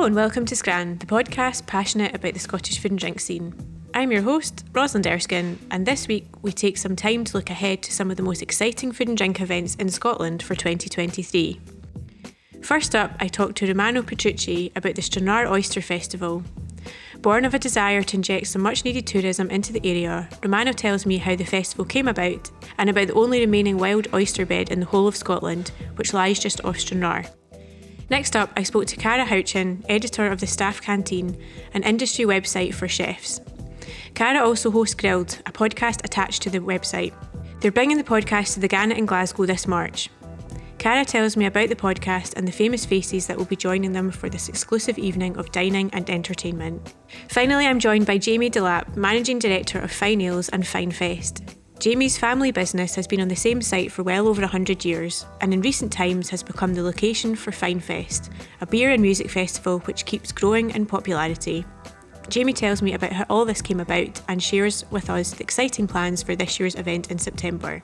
Hello and welcome to Scran, the podcast passionate about the Scottish food and drink scene. I'm your host, Rosalind Erskine, and this week we take some time to look ahead to some of the most exciting food and drink events in Scotland for 2023. First up, I talked to Romano Petrucci about the Stranraer Oyster Festival. Born of a desire to inject some much needed tourism into the area, Romano tells me how the festival came about and about the only remaining wild oyster bed in the whole of Scotland, which lies just off Stranraer. Next up, I spoke to Cara Houchen, editor of the Staff Canteen, an industry website for chefs. Cara also hosts Grilled, a podcast attached to the website. They're bringing the podcast to the Gannet in Glasgow this March. Cara tells me about the podcast and the famous faces that will be joining them for this exclusive evening of dining and entertainment. Finally, I'm joined by Jamie Delap, Managing Director of Fyne Ales and Fyne Fest. Jamie's family business has been on the same site for well over 100 years and in recent times has become the location for Fyne Fest, a beer and music festival which keeps growing in popularity. Jamie tells me about how all this came about and shares with us the exciting plans for this year's event in September.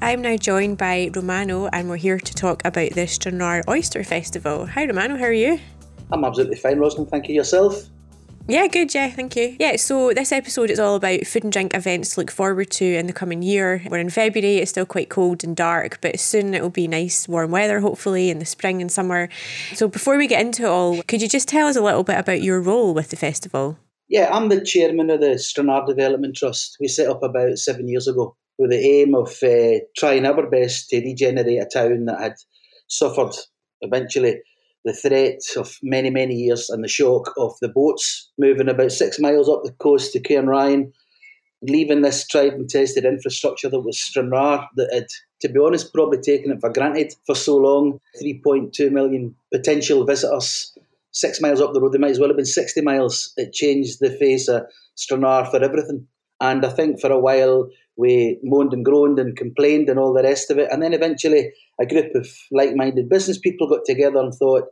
I'm now joined by Romano, and we're here to talk about the Stranraer Oyster Festival. Hi, Romano, how are you? I'm absolutely fine, Rosalind. Thank you. Yourself? Yeah, good, yeah, thank you. Yeah, so this episode is all about food and drink events to look forward to in the coming year. We're in February, it's still quite cold and dark, but soon it will be nice, warm weather, hopefully, in the spring and summer. So before we get into it all, could you just tell us a little bit about your role with the festival? Yeah, I'm the chairman of the Stranraer Development Trust. We set up about seven years ago with the aim of uh, trying our best to regenerate a town that had suffered eventually the threat of many, many years and the shock of the boats moving about six miles up the coast to Cairnryan, leaving this tried and tested infrastructure that was Stranraer, that had, to be honest, probably taken it for granted for so long. 3.2 million potential visitors, six miles up the road, they might as well have been 60 miles. It changed the face of Stranraer for everything. And I think for a while we moaned and groaned and complained and all the rest of it. And then eventually a group of like minded business people got together and thought,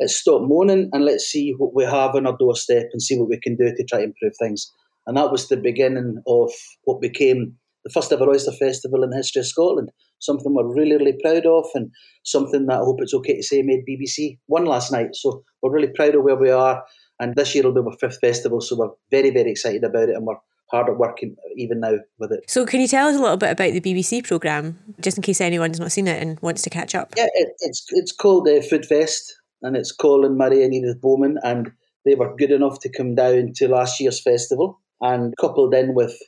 let's stop moaning and let's see what we have on our doorstep and see what we can do to try to improve things. And that was the beginning of what became the first ever Oyster Festival in the history of Scotland. Something we're really, really proud of and something that I hope it's okay to say made BBC one last night. So we're really proud of where we are. And this year will be our fifth festival, so we're very, very excited about it and we're hard at work even now with it. So, can you tell us a little bit about the BBC programme, just in case anyone's not seen it and wants to catch up? Yeah, it, it's it's called uh, Food Fest, and it's Colin Murray and Edith Bowman, and they were good enough to come down to last year's festival, and coupled in with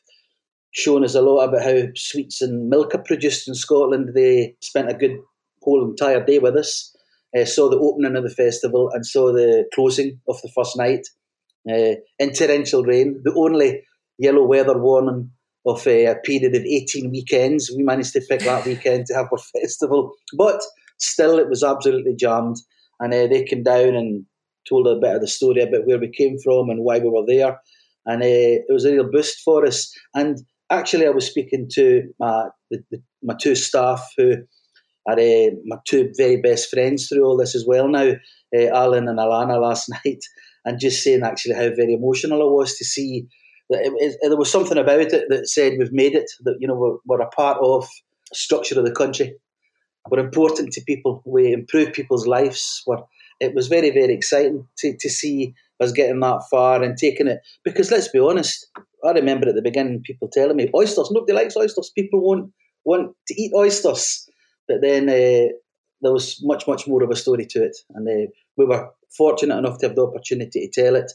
showing us a lot about how sweets and milk are produced in Scotland. They spent a good whole entire day with us. Uh, saw the opening of the festival and saw the closing of the first night uh, in torrential rain. The only yellow weather warning of a, a period of 18 weekends. We managed to pick that weekend to have our festival, but still it was absolutely jammed. And uh, they came down and told a bit of the story about where we came from and why we were there. And uh, it was a real boost for us. And actually, I was speaking to my, the, the, my two staff who are uh, my two very best friends through all this as well now, uh, Alan and Alana last night, and just saying actually how very emotional I was to see it, it, there was something about it that said we've made it. That you know we're, we're a part of structure of the country. We're important to people. We improve people's lives. We're, it was very very exciting to, to see us getting that far and taking it. Because let's be honest, I remember at the beginning people telling me oysters. Nobody likes oysters. People won't want to eat oysters. But then uh, there was much much more of a story to it, and uh, we were fortunate enough to have the opportunity to tell it.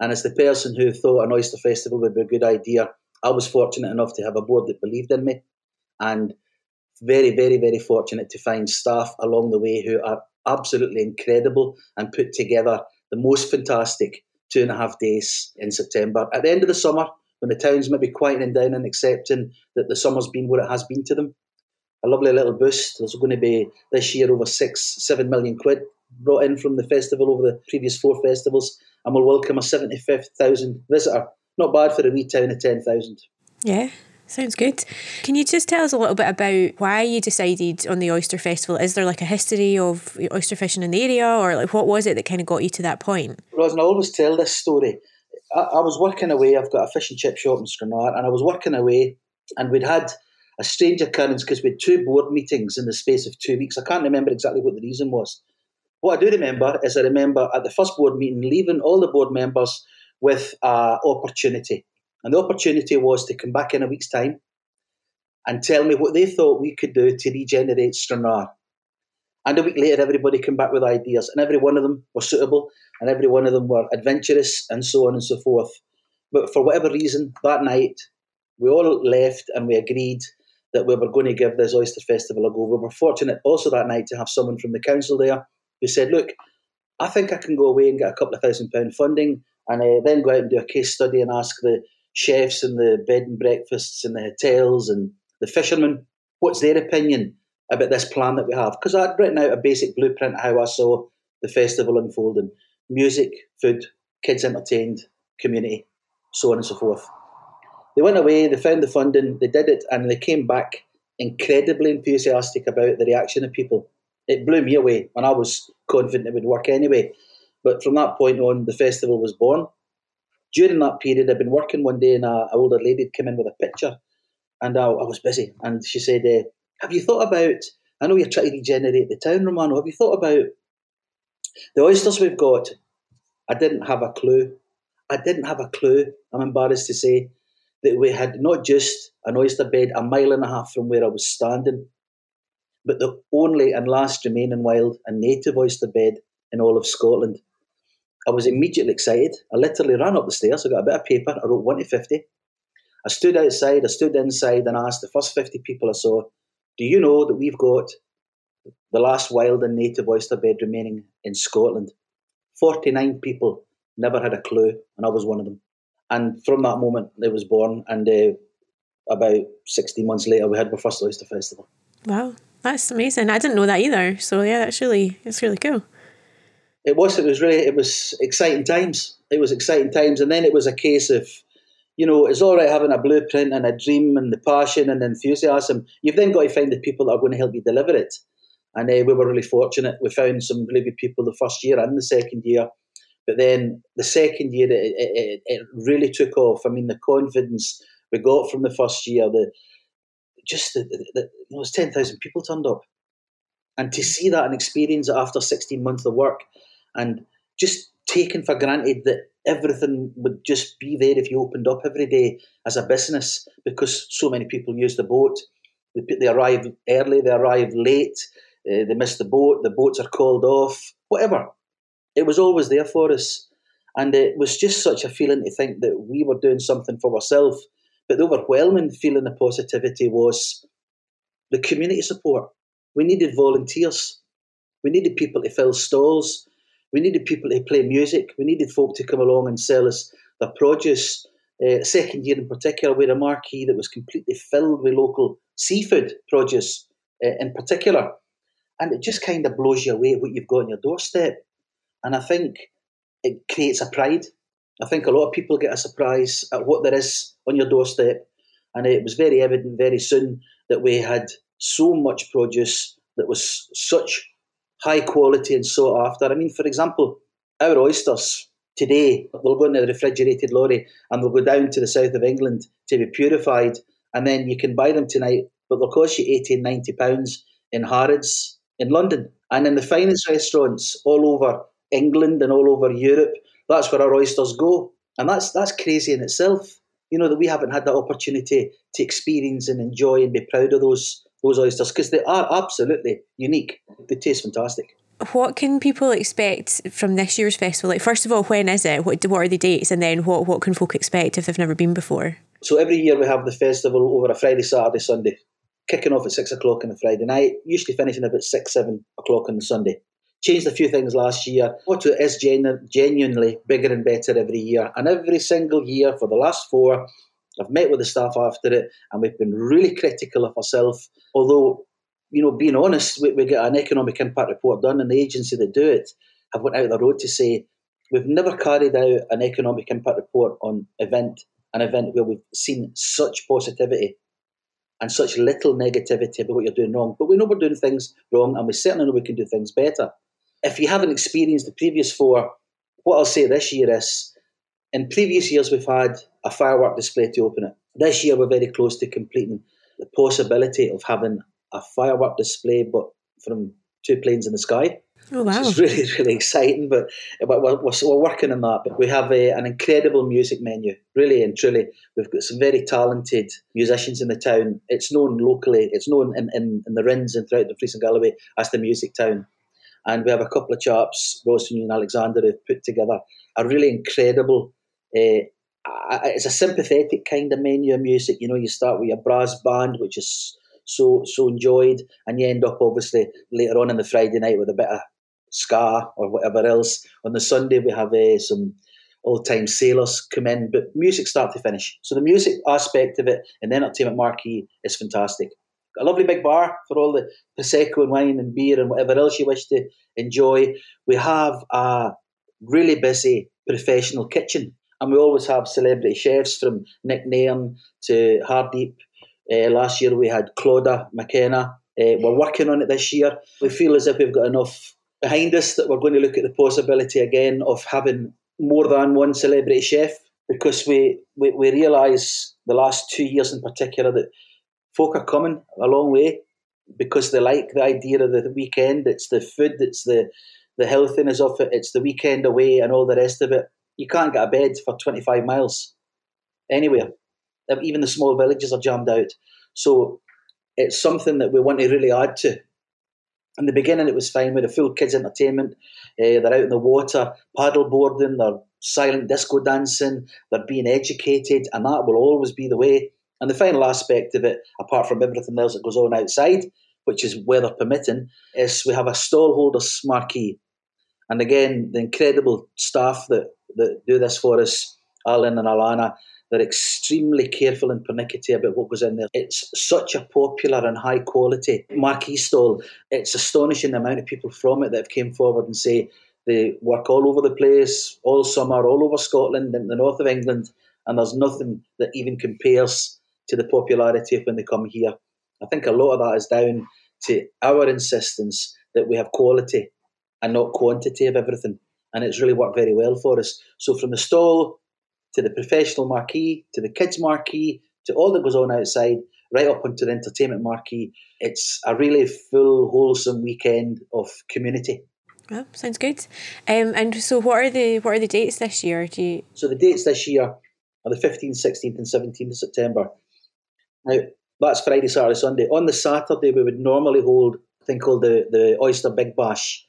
And as the person who thought an oyster festival would be a good idea, I was fortunate enough to have a board that believed in me, and very, very, very fortunate to find staff along the way who are absolutely incredible and put together the most fantastic two and a half days in September. At the end of the summer, when the town's maybe quieting down and accepting that the summer's been what it has been to them, a lovely little boost. There's going to be this year over six, seven million quid brought in from the festival over the previous four festivals and will welcome a 75,000 visitor. Not bad for a wee town of 10,000. Yeah, sounds good. Can you just tell us a little bit about why you decided on the Oyster Festival? Is there like a history of oyster fishing in the area, or like what was it that kind of got you to that point? Rosin, I always tell this story. I, I was working away, I've got a fish and chip shop in Stranraer, and I was working away, and we'd had a strange occurrence because we had two board meetings in the space of two weeks. I can't remember exactly what the reason was. What I do remember is I remember at the first board meeting leaving all the board members with an opportunity. And the opportunity was to come back in a week's time and tell me what they thought we could do to regenerate Stranraer. And a week later, everybody came back with ideas, and every one of them were suitable, and every one of them were adventurous, and so on and so forth. But for whatever reason, that night, we all left and we agreed that we were going to give this Oyster Festival a go. We were fortunate also that night to have someone from the council there who said, Look, I think I can go away and get a couple of thousand pound funding and uh, then go out and do a case study and ask the chefs and the bed and breakfasts and the hotels and the fishermen what's their opinion about this plan that we have. Because I'd written out a basic blueprint how I saw the festival unfolding music, food, kids entertained, community, so on and so forth. They went away, they found the funding, they did it, and they came back incredibly enthusiastic about the reaction of people. It blew me away, and I was confident it would work anyway. But from that point on, the festival was born. During that period, I'd been working one day, and an older lady had come in with a picture, and I, I was busy. And she said, uh, "Have you thought about? I know you're trying to regenerate the town, Romano. Have you thought about the oysters we've got?" I didn't have a clue. I didn't have a clue. I'm embarrassed to say that we had not just an oyster bed a mile and a half from where I was standing, but the only and last remaining wild and native oyster bed in all of Scotland. I was immediately excited. I literally ran up the stairs. I got a bit of paper. I wrote 1 to 50. I stood outside, I stood inside and asked the first 50 people I saw, Do you know that we've got the last wild and native oyster bed remaining in Scotland? 49 people never had a clue, and I was one of them. And from that moment, it was born. And uh, about 16 months later, we had our first oyster festival. Wow, that's amazing. I didn't know that either. So yeah, that's really it's really cool. It was. It was really. It was exciting times. It was exciting times, and then it was a case of, you know, it's all right having a blueprint and a dream and the passion and the enthusiasm. You've then got to find the people that are going to help you deliver it. And uh, we were really fortunate. We found some really good people the first year and the second year. But then the second year, it, it, it really took off. I mean, the confidence we got from the first year, the just the you know, it was ten thousand people turned up, and to see that and experience it after sixteen months of work, and just taken for granted that everything would just be there if you opened up every day as a business because so many people use the boat. They, they arrive early, they arrive late, uh, they miss the boat, the boats are called off, whatever. It was always there for us. And it was just such a feeling to think that we were doing something for ourselves. But the overwhelming feeling of positivity was the community support. We needed volunteers. We needed people to fill stalls. We needed people to play music. We needed folk to come along and sell us their produce. Uh, second year in particular, we had a marquee that was completely filled with local seafood produce uh, in particular. And it just kind of blows you away what you've got on your doorstep. And I think it creates a pride. I think a lot of people get a surprise at what there is on your doorstep. And it was very evident very soon that we had so much produce that was such high quality and sought after. I mean, for example, our oysters today, they'll go in a refrigerated lorry and they'll go down to the south of England to be purified. And then you can buy them tonight, but they'll cost you 80 and 90 pounds in Harrods in London. And in the finest restaurants all over England and all over Europe, that's where our oysters go. And that's that's crazy in itself. You know, that we haven't had that opportunity to experience and enjoy and be proud of those those oysters because they are absolutely unique. They taste fantastic. What can people expect from this year's festival? Like, first of all, when is it? What, what are the dates? And then what, what can folk expect if they've never been before? So every year we have the festival over a Friday, Saturday, Sunday, kicking off at six o'clock on a Friday night, usually finishing about six, seven o'clock on the Sunday. Changed a few things last year. What is genu- genuinely bigger and better every year. And every single year for the last four, I've met with the staff after it and we've been really critical of ourselves. Although, you know, being honest, we, we get an economic impact report done and the agency that do it have went out the road to say we've never carried out an economic impact report on event an event where we've seen such positivity and such little negativity about what you're doing wrong. But we know we're doing things wrong and we certainly know we can do things better. If you haven't experienced the previous four, what I'll say this year is in previous years we've had a firework display to open it. This year we're very close to completing the possibility of having a firework display, but from two planes in the sky. Oh wow! It's really really exciting, but we're, we're, we're working on that. But we have a, an incredible music menu, really and truly. We've got some very talented musicians in the town. It's known locally. It's known in, in, in the Rhins and throughout the Dumfries and Galloway as the music town. And we have a couple of chaps, Royston and Alexander, who've put together a really incredible. Uh, it's a sympathetic kind of menu of music. You know, you start with your brass band, which is so so enjoyed, and you end up obviously later on in the Friday night with a bit of ska or whatever else. On the Sunday we have uh, some old time sailors come in, but music start to finish. So the music aspect of it and the entertainment marquee is fantastic. A lovely big bar for all the prosecco and wine and beer and whatever else you wish to enjoy. We have a really busy professional kitchen, and we always have celebrity chefs from Nick Nairn to Hardeep uh, last year we had Claudia McKenna. Uh, we're working on it this year. We feel as if we've got enough behind us that we're going to look at the possibility again of having more than one celebrity chef because we, we, we realise the last two years in particular that folk are coming a long way because they like the idea of the weekend. It's the food, it's the, the healthiness of it, it's the weekend away and all the rest of it. You can't get a bed for 25 miles anywhere even the small villages are jammed out. So it's something that we want to really add to. In the beginning, it was fine with a full kids' entertainment. Uh, they're out in the water, paddle boarding, they're silent disco dancing, they're being educated, and that will always be the way. And the final aspect of it, apart from everything else that goes on outside, which is weather permitting, is we have a stallholder marquee. And again, the incredible staff that, that do this for us, Alan and Alana, they're extremely careful and pernickety about what goes in there. It's such a popular and high quality marquee stall. It's astonishing the amount of people from it that have came forward and say they work all over the place, all summer, all over Scotland and the north of England, and there's nothing that even compares to the popularity of when they come here. I think a lot of that is down to our insistence that we have quality and not quantity of everything. And it's really worked very well for us. So from the stall to the professional marquee, to the kids marquee, to all that goes on outside, right up onto the entertainment marquee. It's a really full, wholesome weekend of community. Oh, sounds good. Um, and so, what are the what are the dates this year? Do you... So the dates this year are the fifteenth, sixteenth, and seventeenth of September. Now that's Friday, Saturday, Sunday. On the Saturday, we would normally hold a thing called the the Oyster Big Bash,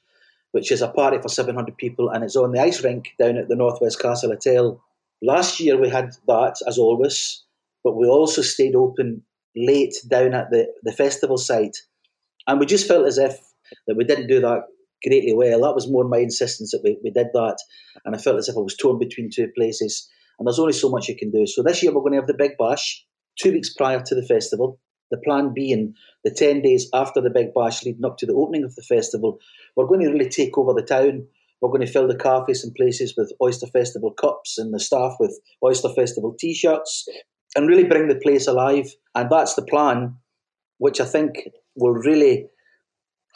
which is a party for seven hundred people, and it's on the ice rink down at the Northwest Castle Hotel Last year we had that as always, but we also stayed open late down at the, the festival site. And we just felt as if that we didn't do that greatly well. That was more my insistence that we, we did that. And I felt as if I was torn between two places. And there's only so much you can do. So this year we're going to have the Big Bash two weeks prior to the festival. The plan being the 10 days after the Big Bash leading up to the opening of the festival, we're going to really take over the town. We're going to fill the cafes and places with Oyster Festival cups and the staff with Oyster Festival t shirts and really bring the place alive. And that's the plan, which I think will really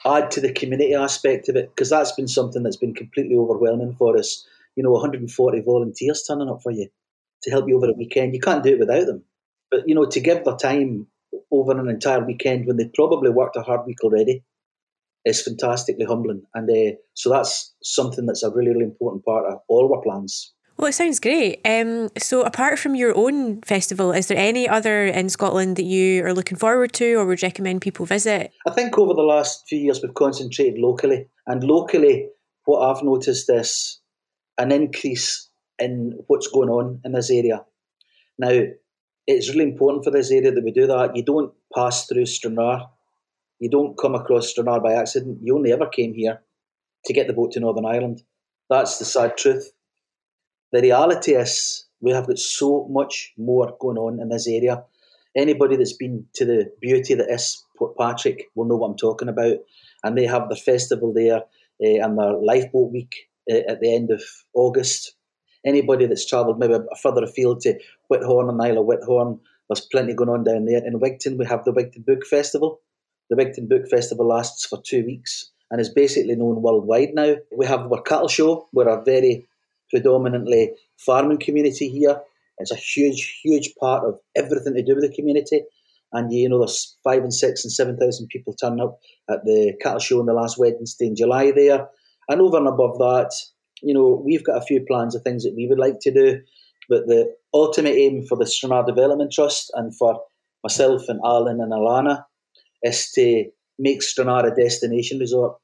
add to the community aspect of it because that's been something that's been completely overwhelming for us. You know, 140 volunteers turning up for you to help you over a weekend. You can't do it without them. But, you know, to give their time over an entire weekend when they probably worked a hard week already is fantastically humbling. And uh, so that's something that's a really, really important part of all our plans. Well, it sounds great. Um, so, apart from your own festival, is there any other in Scotland that you are looking forward to or would recommend people visit? I think over the last few years we've concentrated locally, and locally, what I've noticed is an increase in what's going on in this area. Now, it's really important for this area that we do that. You don't pass through Stranraer you don't come across Stranraer by accident. You only ever came here to get the boat to Northern Ireland. That's the sad truth. The reality is we have got so much more going on in this area. Anybody that's been to the beauty that is Portpatrick will know what I'm talking about. And they have their festival there uh, and their lifeboat week uh, at the end of August. Anybody that's travelled maybe further afield to Whithorn and Isle of Whithorn, there's plenty going on down there. In Wigtown, we have the Wigtown Book Festival. The Wigtown Book Festival lasts for two weeks and is basically known worldwide now. We have our cattle show. We're a very predominantly farming community here. It's a huge, huge part of everything to do with the community. and you know there's five and six and seven thousand people turn up at the cattle show on the last Wednesday in July there, and over and above that, you know we've got a few plans of things that we would like to do, but the ultimate aim for the Stranraer Development Trust and for myself and Alan and Alana is to make Stranraer a destination resort.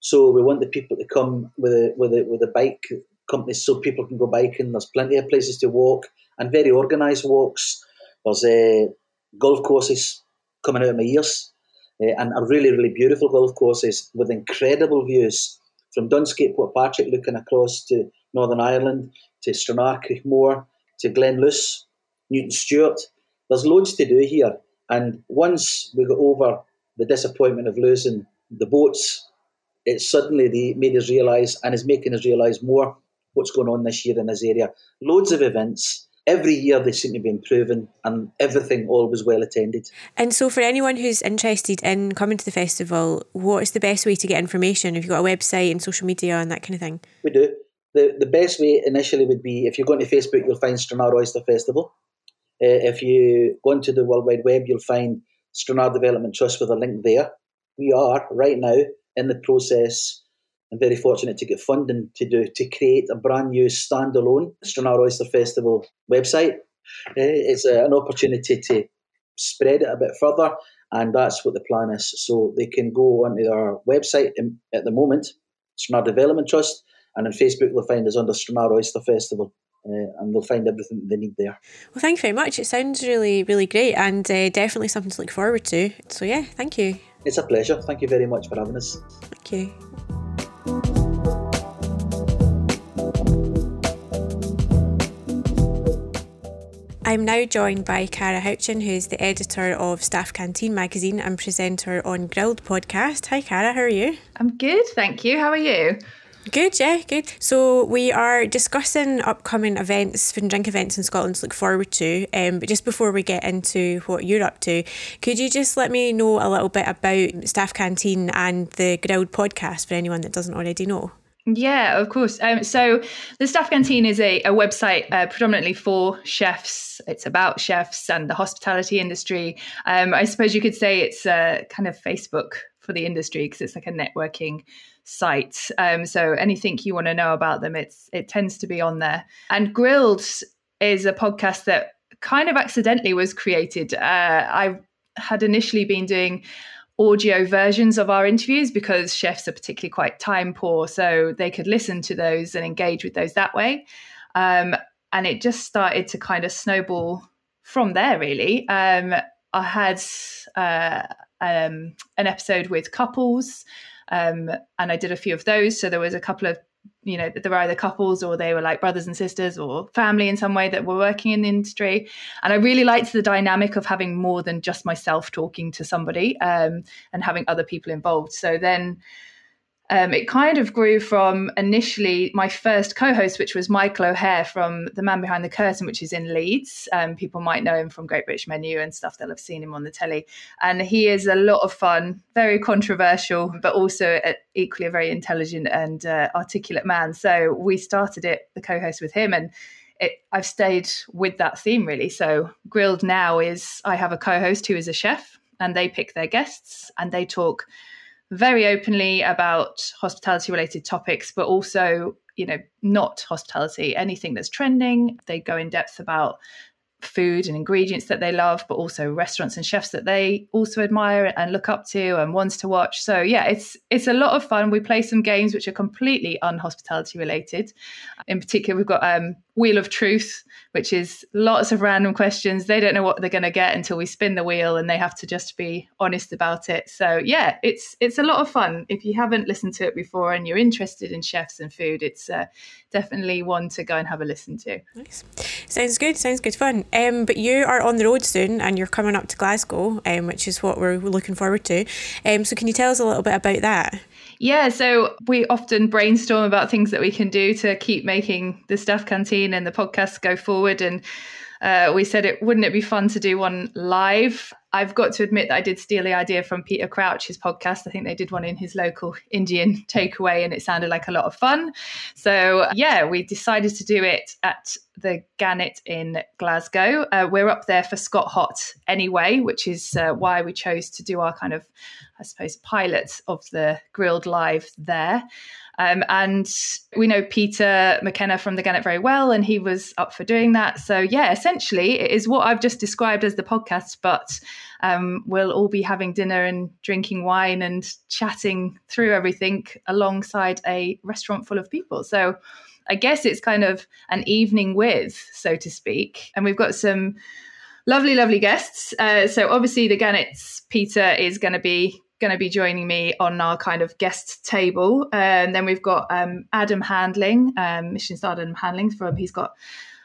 So we want the people to come with a with a with a bike companies so people can go biking. There's plenty of places to walk and very organised walks. There's uh, golf courses coming out of my ears uh, and are really, really beautiful golf courses with incredible views from Dunscape, Patrick, looking across to Northern Ireland, to Stranraer, to Glenluce, Newton Stewart. There's loads to do here. And once we got over the disappointment of losing the boats, it suddenly made us realise and is making us realise more what's going on this year in this area. Loads of events. Every year they seem to be improving and everything always well attended. And so, for anyone who's interested in coming to the festival, what is the best way to get information? Have you got a website and social media and that kind of thing? We do. The, the best way initially would be if you go onto Facebook, you'll find Stranraer Oyster Festival. Uh, if you go into the World Wide Web, you'll find Stranraer Development Trust with a link there. We are right now in the process I'm very fortunate to get funding to do to create a brand new standalone Stranraer Oyster Festival website. Eh, it's a, an opportunity to spread it a bit further, and that's what the plan is. So they can go onto our website in, at the moment, Stranraer Development Trust, and on Facebook they'll find us under Stranraer Oyster Festival. Uh, and they'll find everything they need there. Well, thank you very much. It sounds really, really great and uh, definitely something to look forward to. So, yeah, thank you. It's a pleasure. Thank you very much for having us. Thank you. I'm now joined by Cara Houchen, who's the editor of Staff Canteen magazine and presenter on Grilled podcast. Hi, Cara, how are you? I'm good, thank you. How are you? Good, yeah, good. So we are discussing upcoming events, food and drink events in Scotland to look forward to. Um, but just before we get into what you're up to, could you just let me know a little bit about Staff Canteen and the Grilled podcast for anyone that doesn't already know? Yeah, of course. Um, so the Staff Canteen is a, a website uh, predominantly for chefs. It's about chefs and the hospitality industry. Um, I suppose you could say it's a kind of Facebook for the industry because it's like a networking site. Um, so anything you want to know about them, it's it tends to be on there. And Grilled is a podcast that kind of accidentally was created. Uh, I had initially been doing audio versions of our interviews because chefs are particularly quite time poor. So they could listen to those and engage with those that way. Um, and it just started to kind of snowball from there, really. Um, I had uh, um, an episode with couples, um, and I did a few of those. So there was a couple of you know they were either couples or they were like brothers and sisters or family in some way that were working in the industry and i really liked the dynamic of having more than just myself talking to somebody um, and having other people involved so then um, it kind of grew from initially my first co-host, which was Michael O'Hare from The Man Behind the Curtain, which is in Leeds. Um, people might know him from Great British Menu and stuff. They'll have seen him on the telly, and he is a lot of fun, very controversial, but also a, equally a very intelligent and uh, articulate man. So we started it, the co-host, with him, and it, I've stayed with that theme really. So Grilled now is I have a co-host who is a chef, and they pick their guests and they talk very openly about hospitality related topics, but also, you know, not hospitality, anything that's trending. They go in depth about food and ingredients that they love, but also restaurants and chefs that they also admire and look up to and wants to watch. So yeah, it's it's a lot of fun. We play some games which are completely unhospitality related. In particular, we've got um, Wheel of Truth, which is lots of random questions. They don't know what they're going to get until we spin the wheel, and they have to just be honest about it. So yeah, it's it's a lot of fun. If you haven't listened to it before and you're interested in chefs and food, it's uh, definitely one to go and have a listen to. Nice, sounds good. Sounds good fun. Um, but you are on the road soon, and you're coming up to Glasgow, um, which is what we're looking forward to. Um, so can you tell us a little bit about that? Yeah, so we often brainstorm about things that we can do to keep making the staff canteen and the podcast go forward. And uh, we said it wouldn't it be fun to do one live I've got to admit that I did steal the idea from Peter Crouch's podcast. I think they did one in his local Indian takeaway and it sounded like a lot of fun. So, yeah, we decided to do it at the Gannet in Glasgow. Uh, we're up there for ScotHot anyway, which is uh, why we chose to do our kind of, I suppose, pilot of the grilled live there. Um, and we know Peter McKenna from the Gannet very well, and he was up for doing that. So, yeah, essentially, it is what I've just described as the podcast, but um, we'll all be having dinner and drinking wine and chatting through everything alongside a restaurant full of people. So, I guess it's kind of an evening with, so to speak. And we've got some lovely, lovely guests. Uh, so obviously, the Gannets Peter is going to be going to be joining me on our kind of guest table. And then we've got um, Adam Handling, um, star Adam Handling from he's got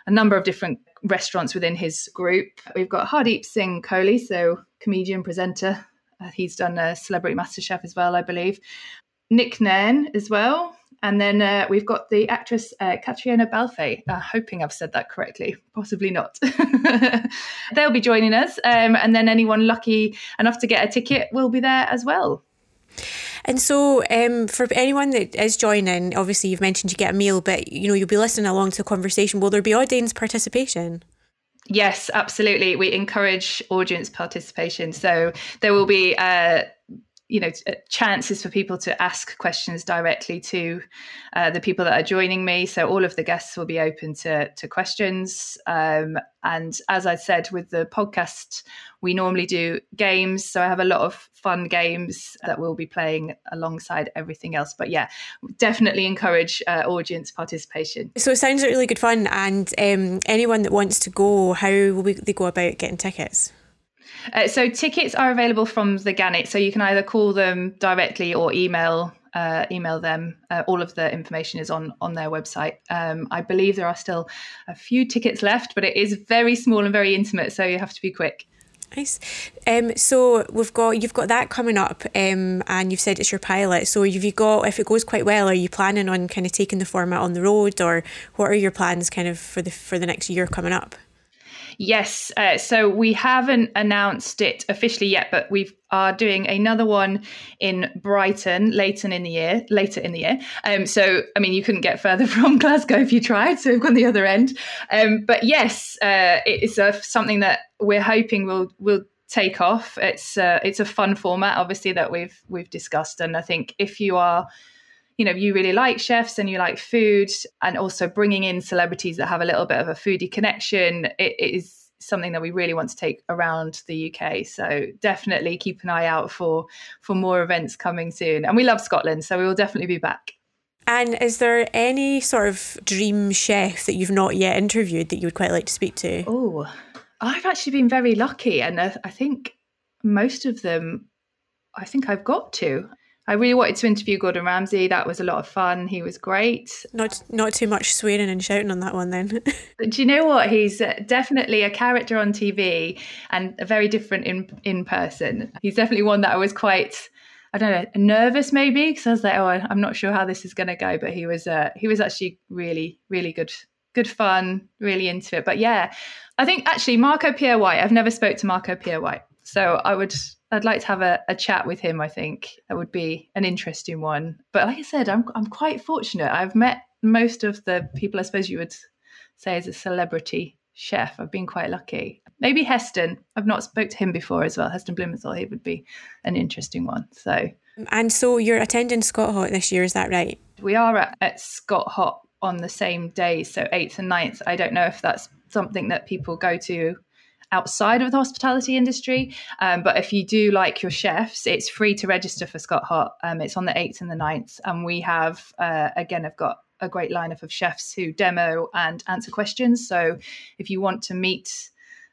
a number of different restaurants within his group. We've got Hardeep Singh Kohli, so comedian presenter. Uh, he's done a Celebrity MasterChef as well, I believe. Nick Nairn as well. And then uh, we've got the actress uh, Caitriona Balfe, uh, hoping I've said that correctly, possibly not. They'll be joining us. Um, and then anyone lucky enough to get a ticket will be there as well. And so, um, for anyone that is joining, obviously you've mentioned you get a meal, but you know you'll be listening along to the conversation. Will there be audience participation? Yes, absolutely. We encourage audience participation. So there will be uh, you know uh, chances for people to ask questions directly to uh, the people that are joining me. So all of the guests will be open to, to questions. Um, and as i said with the podcast we normally do games. So i have a lot of fun games that we'll be playing alongside everything else. But yeah definitely encourage uh, audience participation. So it sounds like really good fun. And um, anyone that wants to go how will we, they go about getting tickets uh, so tickets are available from the Gannet, so you can either call them directly or email uh, email them. Uh, all of the information is on on their website. Um, I believe there are still a few tickets left, but it is very small and very intimate, so you have to be quick. Nice. Um, so we've got you've got that coming up, um, and you've said it's your pilot. So have you got if it goes quite well, are you planning on kind of taking the format on the road, or what are your plans kind of for the for the next year coming up? Yes. Uh, so we haven't announced it officially yet, but we are doing another one in Brighton later in the year. Later in the year. Um, so I mean, you couldn't get further from Glasgow if you tried. So we've gone the other end. Um, but yes, uh, it's a, something that we're hoping will will take off. It's uh, it's a fun format, obviously that we've we've discussed, and I think if you are you know you really like chefs and you like food and also bringing in celebrities that have a little bit of a foodie connection it, it is something that we really want to take around the UK so definitely keep an eye out for for more events coming soon. And we love Scotland so we will definitely be back. And is there any sort of dream chef that you've not yet interviewed that you would quite like to speak to? Oh I've actually been very lucky and I, I think most of them I think I've got to I really wanted to interview Gordon Ramsay. That was a lot of fun. He was great. Not not too much swearing and shouting on that one then. Do you know what? He's uh, definitely a character on TV and a very different in in person. He's definitely one that I was quite I don't know, nervous maybe because I was like, oh, I'm not sure how this is going to go. But he was uh, he was actually really really good good fun, really into it. But yeah, I think actually Marco Pierre White. I've never spoke to Marco Pierre White, so I would I'd like to have a, a chat with him. I think that would be an interesting one. But like I said, I'm I'm quite fortunate. I've met most of the people I suppose you would say as a celebrity chef. I've been quite lucky. Maybe Heston. I've not spoke to him before as well. Heston Blumenthal. He would be an interesting one. So. And so you're attending ScotHot this year, is that right? We are at, at ScotHot on the same day, so 8th and 9th. I don't know if that's something that people go to outside of the hospitality industry. Um, but if you do like your chefs, it's free to register for ScotHot. Um, it's on the 8th and the 9th. And we have, uh, again, I've got a great lineup of chefs who demo and answer questions. So if you want to meet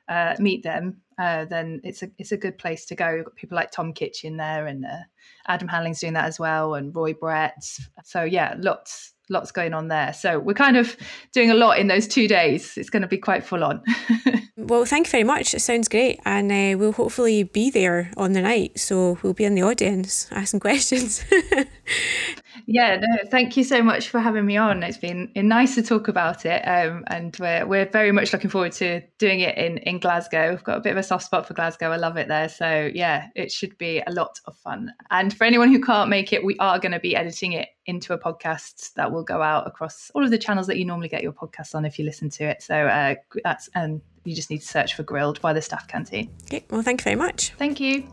uh, meet them, uh, then it's a it's a good place to go. People like Tom Kitchin there, and uh, Adam Handling's doing that as well, and Roy Brett. So yeah, lots lots going on there. So we're kind of doing a lot in those two days. It's going to be quite full on. well, thank you very much. It sounds great. And uh, we'll hopefully be there on the night. So we'll be in the audience asking questions. Yeah, no, thank you so much for having me on. It's been nice to talk about it, um, and we're we're very much looking forward to doing it in in Glasgow. We've got a bit of a soft spot for Glasgow. I love it there, so yeah, it should be a lot of fun. And for anyone who can't make it, we are going to be editing it into a podcast that will go out across all of the channels that you normally get your podcasts on if you listen to it. So uh, that's and you just need to search for Grilled by the Staff Canteen. Okay, well, thank you very much. Thank you.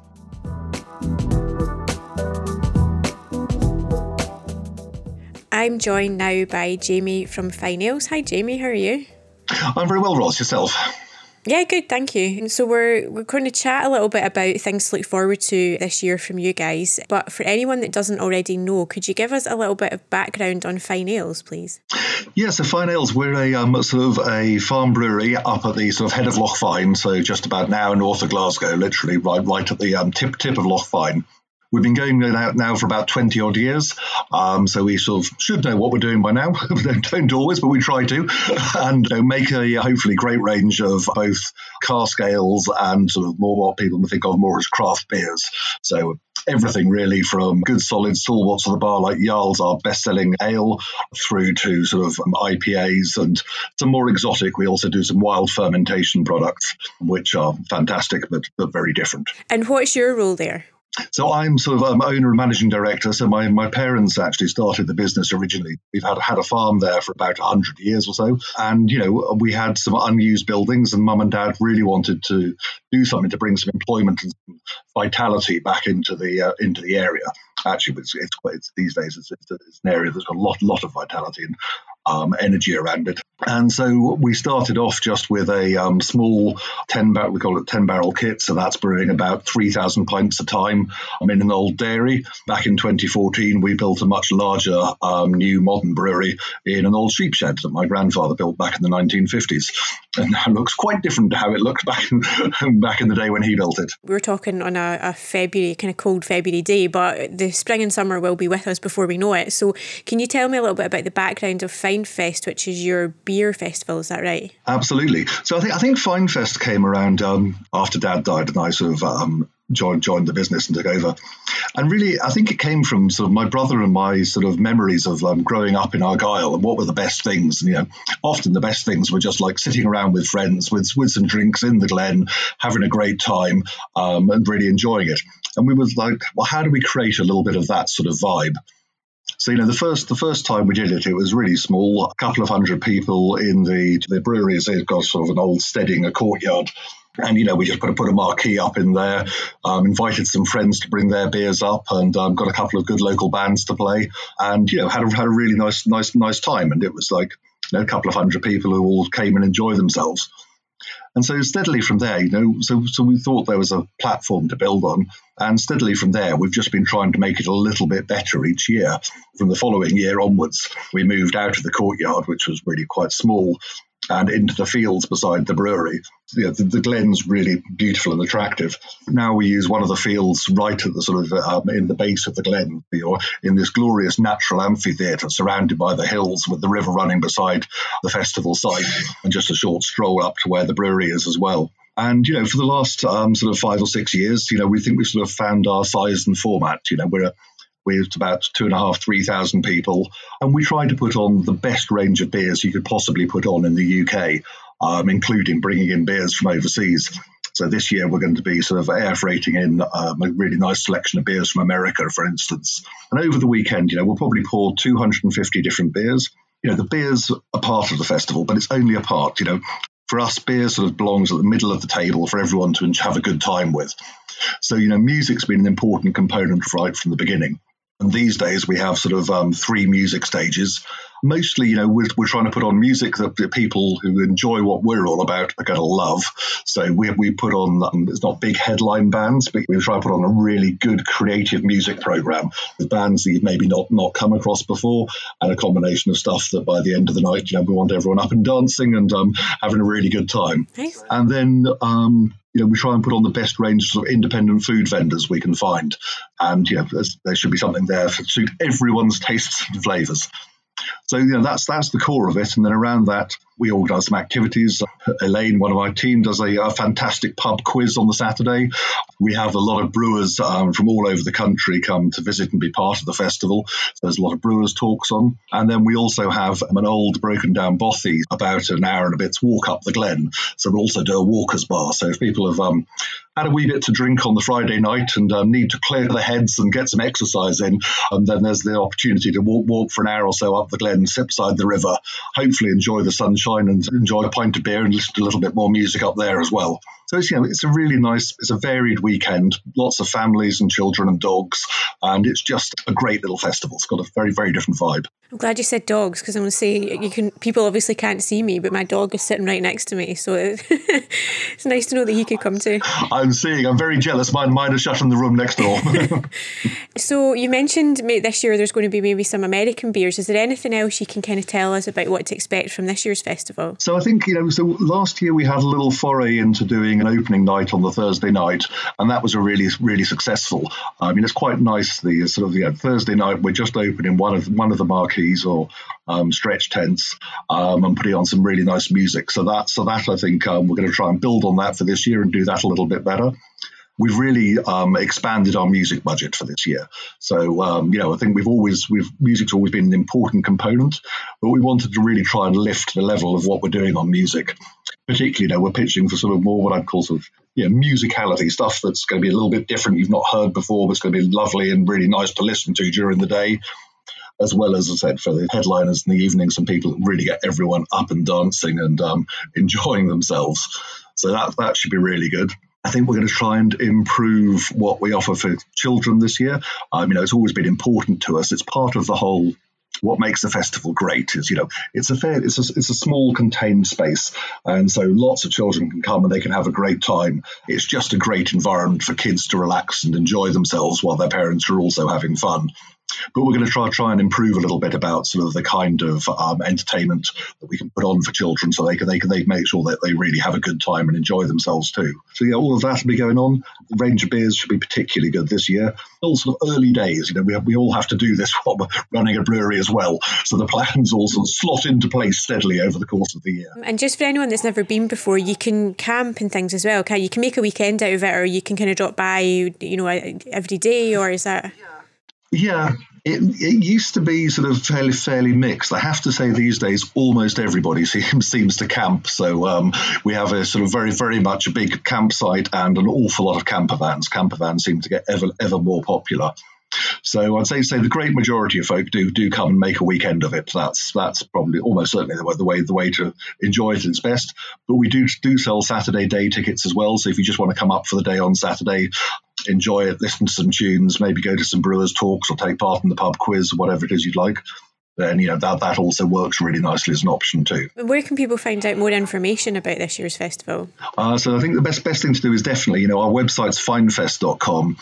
I'm joined now by Jamie from Fyne Ales. Hi, Jamie. How are you? I'm very well, Ross. Yourself? Yeah, good, thank you. So we're we're going to chat a little bit about things to look forward to this year from you guys. But for anyone that doesn't already know, could you give us a little bit of background on Fyne Ales, please? Yeah, so Fyne Ales, we're a um, sort of a farm brewery up at the sort of head of Loch Fyne, so just about now north of Glasgow, literally right right at the um, tip tip of Loch Fyne. We've been going out now for about 20 odd years. Um, so we sort of should know what we're doing by now. don't always, but we try to. And you know, make a hopefully great range of both cask ales and sort of more what people think of more as craft beers. So everything really from good solid stalwarts of the bar like Jarl's, our best selling ale, through to sort of um, IPAs and some more exotic. We also do some wild fermentation products, which are fantastic but, but very different. And what's your role there? So I'm sort of owner and managing director. So my, my parents actually started the business originally. We've had had a farm there for about 100 years or so. And, you know, we had some unused buildings and mum and dad really wanted to do something to bring some employment and some vitality back into the uh, into the area. Actually, it's, it's, it's these days it's, it's, an area that's got a lot lot of vitality and um, energy around it. And so we started off just with a um, small 10 barrel, we call it 10 barrel kit. So that's brewing about 3,000 pints a time. I'm in an old dairy. Back in 2014, we built a much larger um, new modern brewery in an old sheep shed that my grandfather built back in the 1950s. And that looks quite different to how it looked back in, back in the day when he built it. We were talking on a, a February, kind of cold February day, but the spring and summer will be with us before we know it. So can you tell me a little bit about the background of Fyne Fest, which is your beer festival. Is that right? Absolutely. So I think I think Fyne Fest came around um, after Dad died, and I sort of um, joined joined the business and took over. And really, I think it came from sort of my brother and my sort of memories of um, growing up in Argyll and what were the best things. And, you know, often the best things were just like sitting around with friends with with some drinks in the glen, having a great time, um, and really enjoying it. And we was like, well, how do we create a little bit of that sort of vibe? So you know, the first the first time we did it, it was really small, a couple of hundred people in the the breweries. They've got sort of an old steading, a courtyard. And you know, we just put a, put a marquee up in there, um, invited some friends to bring their beers up, and um, got a couple of good local bands to play, and you know, had a, had a really nice nice nice time. And it was like you know, a couple of hundred people who all came and enjoyed themselves. And so steadily from there, you know, so so we thought there was a platform to build on, and steadily from there, we've just been trying to make it a little bit better each year. From the following year onwards, we moved out of the courtyard, which was really quite small, and into the fields beside the brewery. The, the, glen's really beautiful and attractive. Now we use one of the fields right at the sort of um, in the base of the glen, or in this glorious natural amphitheatre surrounded by the hills with the river running beside the festival site, and just a short stroll up to where the brewery is as well. And you know, for the last um, sort of five or six years, you know, we think we've sort of found our size and format. You know, we're a with about two and a half, three thousand people, and we tried to put on the best range of beers you could possibly put on in the UK, um, including bringing in beers from overseas. So this year we're going to be sort of air freighting in um, a really nice selection of beers from America, for instance. And over the weekend, you know, we'll probably pour 250 different beers. You know, the beers are part of the festival, but it's only a part. You know, for us, beer sort of belongs at the middle of the table for everyone to have a good time with. So, you know, music's been an important component right from the beginning. And these days we have sort of um, three music stages. Mostly, you know, we're, we're trying to put on music that the people who enjoy what we're all about are going to love. So we, we put on, um, it's not big headline bands, but we try to put on a really good creative music program with bands that you've maybe not, not come across before and a combination of stuff that by the end of the night, you know, we want everyone up and dancing and um, having a really good time. Nice. And then um, you know, we try and put on the best range of independent food vendors we can find. And, you know, there should be something there to suit everyone's tastes and flavours. So you know that's that's the core of it, and then around that we organise some activities. Elaine, one of my team, does a, a, fantastic pub quiz on the Saturday. We have a lot of brewers um, from all over the country come to visit and be part of the festival. There's a lot of brewers talks on, and then we also have an old broken down bothy about an hour and a bit's walk up the glen. So we'll also do a walkers bar. So if people have um, had a wee bit to drink on the Friday night and um, need to clear their heads and get some exercise in, and then there's the opportunity to walk, walk for an hour or so up the glen, sit beside the river, hopefully enjoy the sunshine and enjoy a pint of beer and listen to a little bit more music up there as well. So it's you know it's a really nice, it's a varied weekend. Lots of families and children and dogs, and it's just a great little festival. It's got a very very different vibe. I'm glad you said dogs because I'm going to say you can. People obviously can't see me, but my dog is sitting right next to me, so it's nice to know that he could come too. I'm seeing. I'm very jealous. Mine, mine is shut in the room next door. so you mentioned this year there's going to be maybe some American beers. Is there anything else you can kind of tell us about what to expect from this year's festival? So I think you know. So last year we had a little foray into doing an opening night on the Thursday night, and that was a really really successful. I mean, it's quite nice. The sort of the Thursday night we're just opening one of one of the marquees or um, stretch tents um, and putting on some really nice music. So that, so that I think um, we're going to try and build on that for this year and do that a little bit better. We've really um, expanded our music budget for this year. So, um, you know, I think we've always, we've, music's always been an important component, but we wanted to really try and lift the level of what we're doing on music. Particularly, you know, we're pitching for sort of more what I'd call sort of you know, musicality stuff that's going to be a little bit different you've not heard before, but it's going to be lovely and really nice to listen to during the day as well as I said for the headliners in the evening, some people really get everyone up and dancing and um, enjoying themselves. So that that should be really good. I think we're going to try and improve what we offer for children this year. Um, you know, it's always been important to us. It's part of the whole what makes the festival great is you know it's a fair it's a, it's a small contained space and so lots of children can come and they can have a great time it's just a great environment for kids to relax and enjoy themselves while their parents are also having fun but we're going to try try and improve a little bit about sort of the kind of um, entertainment that we can put on for children, so they can they can they make sure that they really have a good time and enjoy themselves too. So yeah, all of that will be going on. The range of beers should be particularly good this year. All sort of early days, you know, we we all have to do this while we're running a brewery as well. So the plans all sort of slot into place steadily over the course of the year. And just for anyone that's never been before, you can camp and things as well. Okay, you can make a weekend out of it, or you can kind of drop by, you know, every day, or is that? Yeah. Yeah, it, it used to be sort of fairly fairly mixed. I have to say these days almost everybody seems seems to camp. So um, we have a sort of very very much a big campsite and an awful lot of camper vans. Camper vans seem to get ever ever more popular. So I'd say say the great majority of folk do do come and make a weekend of it. That's that's probably almost certainly the way the way to enjoy it it is best. But we do do sell Saturday day tickets as well. So if you just want to come up for the day on Saturday, enjoy it, listen to some tunes, maybe go to some brewers talks or take part in the pub quiz, whatever it is you'd like then you know that that also works really nicely as an option too. Where can people find out more information about this year's festival? Uh, so I think the best best thing to do is definitely you know our website's fynefest.com,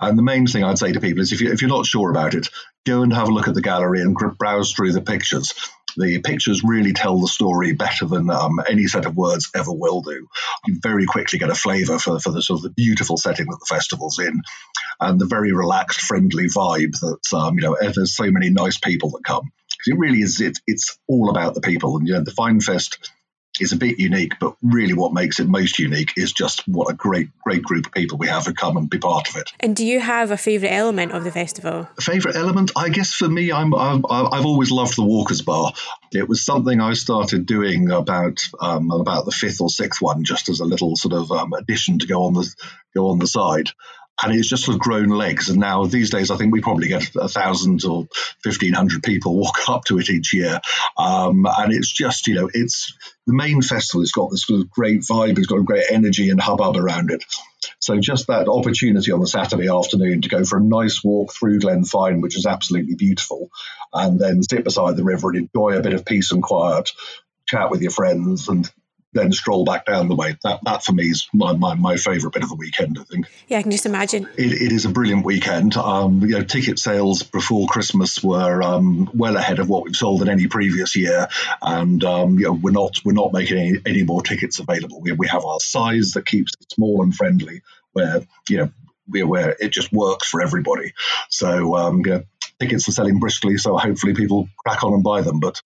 and the main thing I'd say to people is if you if you're not sure about it, go and have a look at the gallery and browse through the pictures. The pictures really tell the story better than um, any set of words ever will do. You very quickly get a flavour for, for the sort of the beautiful setting that the festival's in, and the very relaxed, friendly vibe that um, you know. There's so many nice people that come because it really is. It, it's all about the people, and you know, the Fyne Fest is a bit unique, but really what makes it most unique is just what a great, great group of people we have who come and be part of it. And do you have a favourite element of the festival? A favourite element? I guess for me, I'm, I've, I've always loved the Walkers Bar. It was something I started doing about um, about the fifth or sixth one, just as a little sort of um, addition to go on the go on the side and it's just sort of grown legs. And now these days, I think we probably get a thousand or fifteen hundred people walk up to it each year, um, and it's just you know it's the main festival. It's got this sort of great vibe. It's got a great energy and hubbub around it. So just that opportunity on the Saturday afternoon to go for a nice walk through Glen Fyne, which is absolutely beautiful, and then sit beside the river and enjoy a bit of peace and quiet, chat with your friends, and then stroll back down the way. That that for me is my, my, my favourite bit of the weekend. I think. Yeah, I can just imagine. It, it is a brilliant weekend. Um, you know, ticket sales before Christmas were um, well ahead of what we've sold in any previous year, and um, you know we're not we're not making any, any more tickets available. We, we have our size that keeps it small and friendly, where you know we're where it just works for everybody. So um, you know, tickets are selling briskly, so hopefully people crack on and buy them. But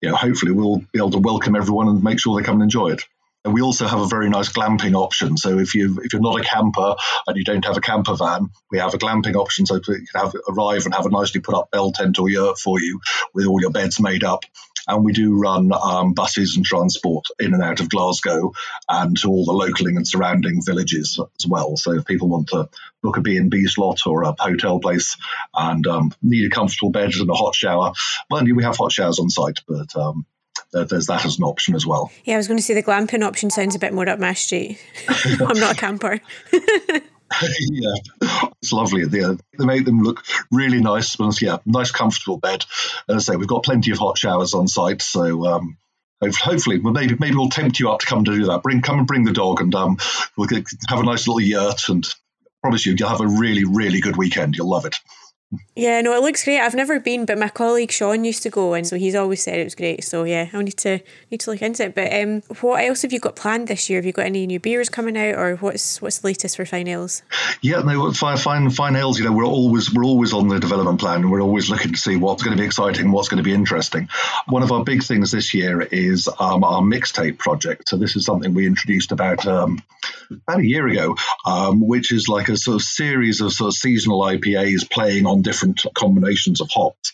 you know, hopefully we'll be able to welcome everyone and make sure they come and enjoy it. And we also have a very nice glamping option. So if you if you're not a camper and you don't have a camper van, we have a glamping option so you can have arrive and have a nicely put up bell tent or yurt for you with all your beds made up. And we do run um, buses and transport in and out of Glasgow and to all the localing and surrounding villages as well. So if people want to book a B&B slot or a hotel place and um, need a comfortable bed and a hot shower, well, we have hot showers on site, but um, there's that as an option as well. Yeah, I was going to say the glamping option sounds a bit more up my street. I'm not a camper. yeah, it's lovely. They, they make them look really nice. Yeah, nice, comfortable bed. As I say, we've got plenty of hot showers on site, so um, hopefully, well, maybe maybe we'll tempt you up to come to do that. Bring come and bring the dog, and um, we'll get, have a nice little yurt. And promise you, you'll have a really really good weekend. You'll love it. Yeah, no, it looks great. I've never been, but my colleague Sean used to go, and so he's always said it was great. So yeah, I'll need to need to look into it. But um, what else have you got planned this year? Have you got any new beers coming out, or what's what's the latest for Fyne Ales? Yeah, no, fine, fine, Fyne Ales. You know, we're always we're always on the development plan, and we're always looking to see what's going to be exciting, what's going to be interesting. One of our big things this year is um, our mixtape project. So this is something we introduced about um, about a year ago, um, which is like a sort of series of sort of seasonal IPAs playing on different combinations of hops.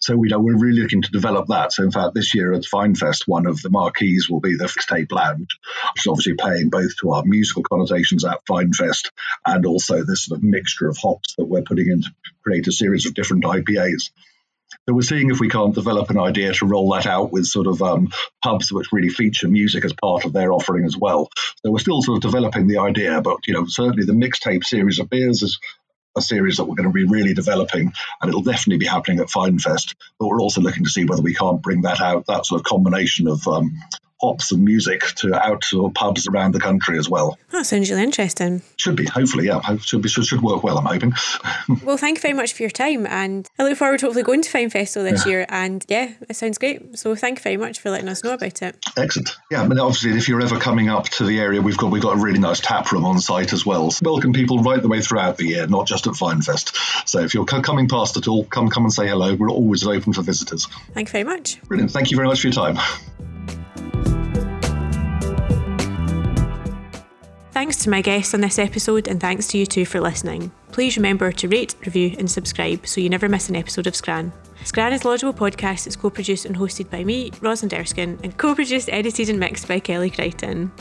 So we know we're really looking to develop that. So in fact, this year at Fyne Fest, one of the marquees will be the Mixtape Lounge, which is obviously playing both to our musical connotations at Fyne Fest and also this sort of mixture of hops that we're putting in to create a series of different IPAs. So we're seeing if we can't develop an idea to roll that out with sort of um, pubs which really feature music as part of their offering as well. So we're still sort of developing the idea, but you know certainly the mixtape series of beers is a series that we're going to be really developing, and it'll definitely be happening at Fyne Fest. But we're also looking to see whether we can't bring that out, that sort of combination of um, hops and music to outdoor pubs around the country as well. That sounds really interesting. Should be, hopefully, yeah. Should be, should, should work well, I'm hoping. well, thank you very much for your time, and I look forward to hopefully going to Fyne Festival this yeah. year. And yeah, it sounds great. So thank you very much for letting us know about it. Excellent. Yeah, I mean, obviously, if you're ever coming up to the area, we've got we've got a really nice tap room on site as well. So welcome people right the way throughout the year, not just at Fyne Fest. So if you're coming past at all, come come and say hello. We're always open for visitors. Thank you very much. Brilliant. Thank you very much for your time. Thanks to my guests on this episode, and thanks to you too for listening. Please remember to rate, review, and subscribe so you never miss an episode of Scran. Scran is a Laudable podcast. that's co produced and hosted by me, Rosalind Erskine, and co produced, edited, and mixed by Kelly Crichton.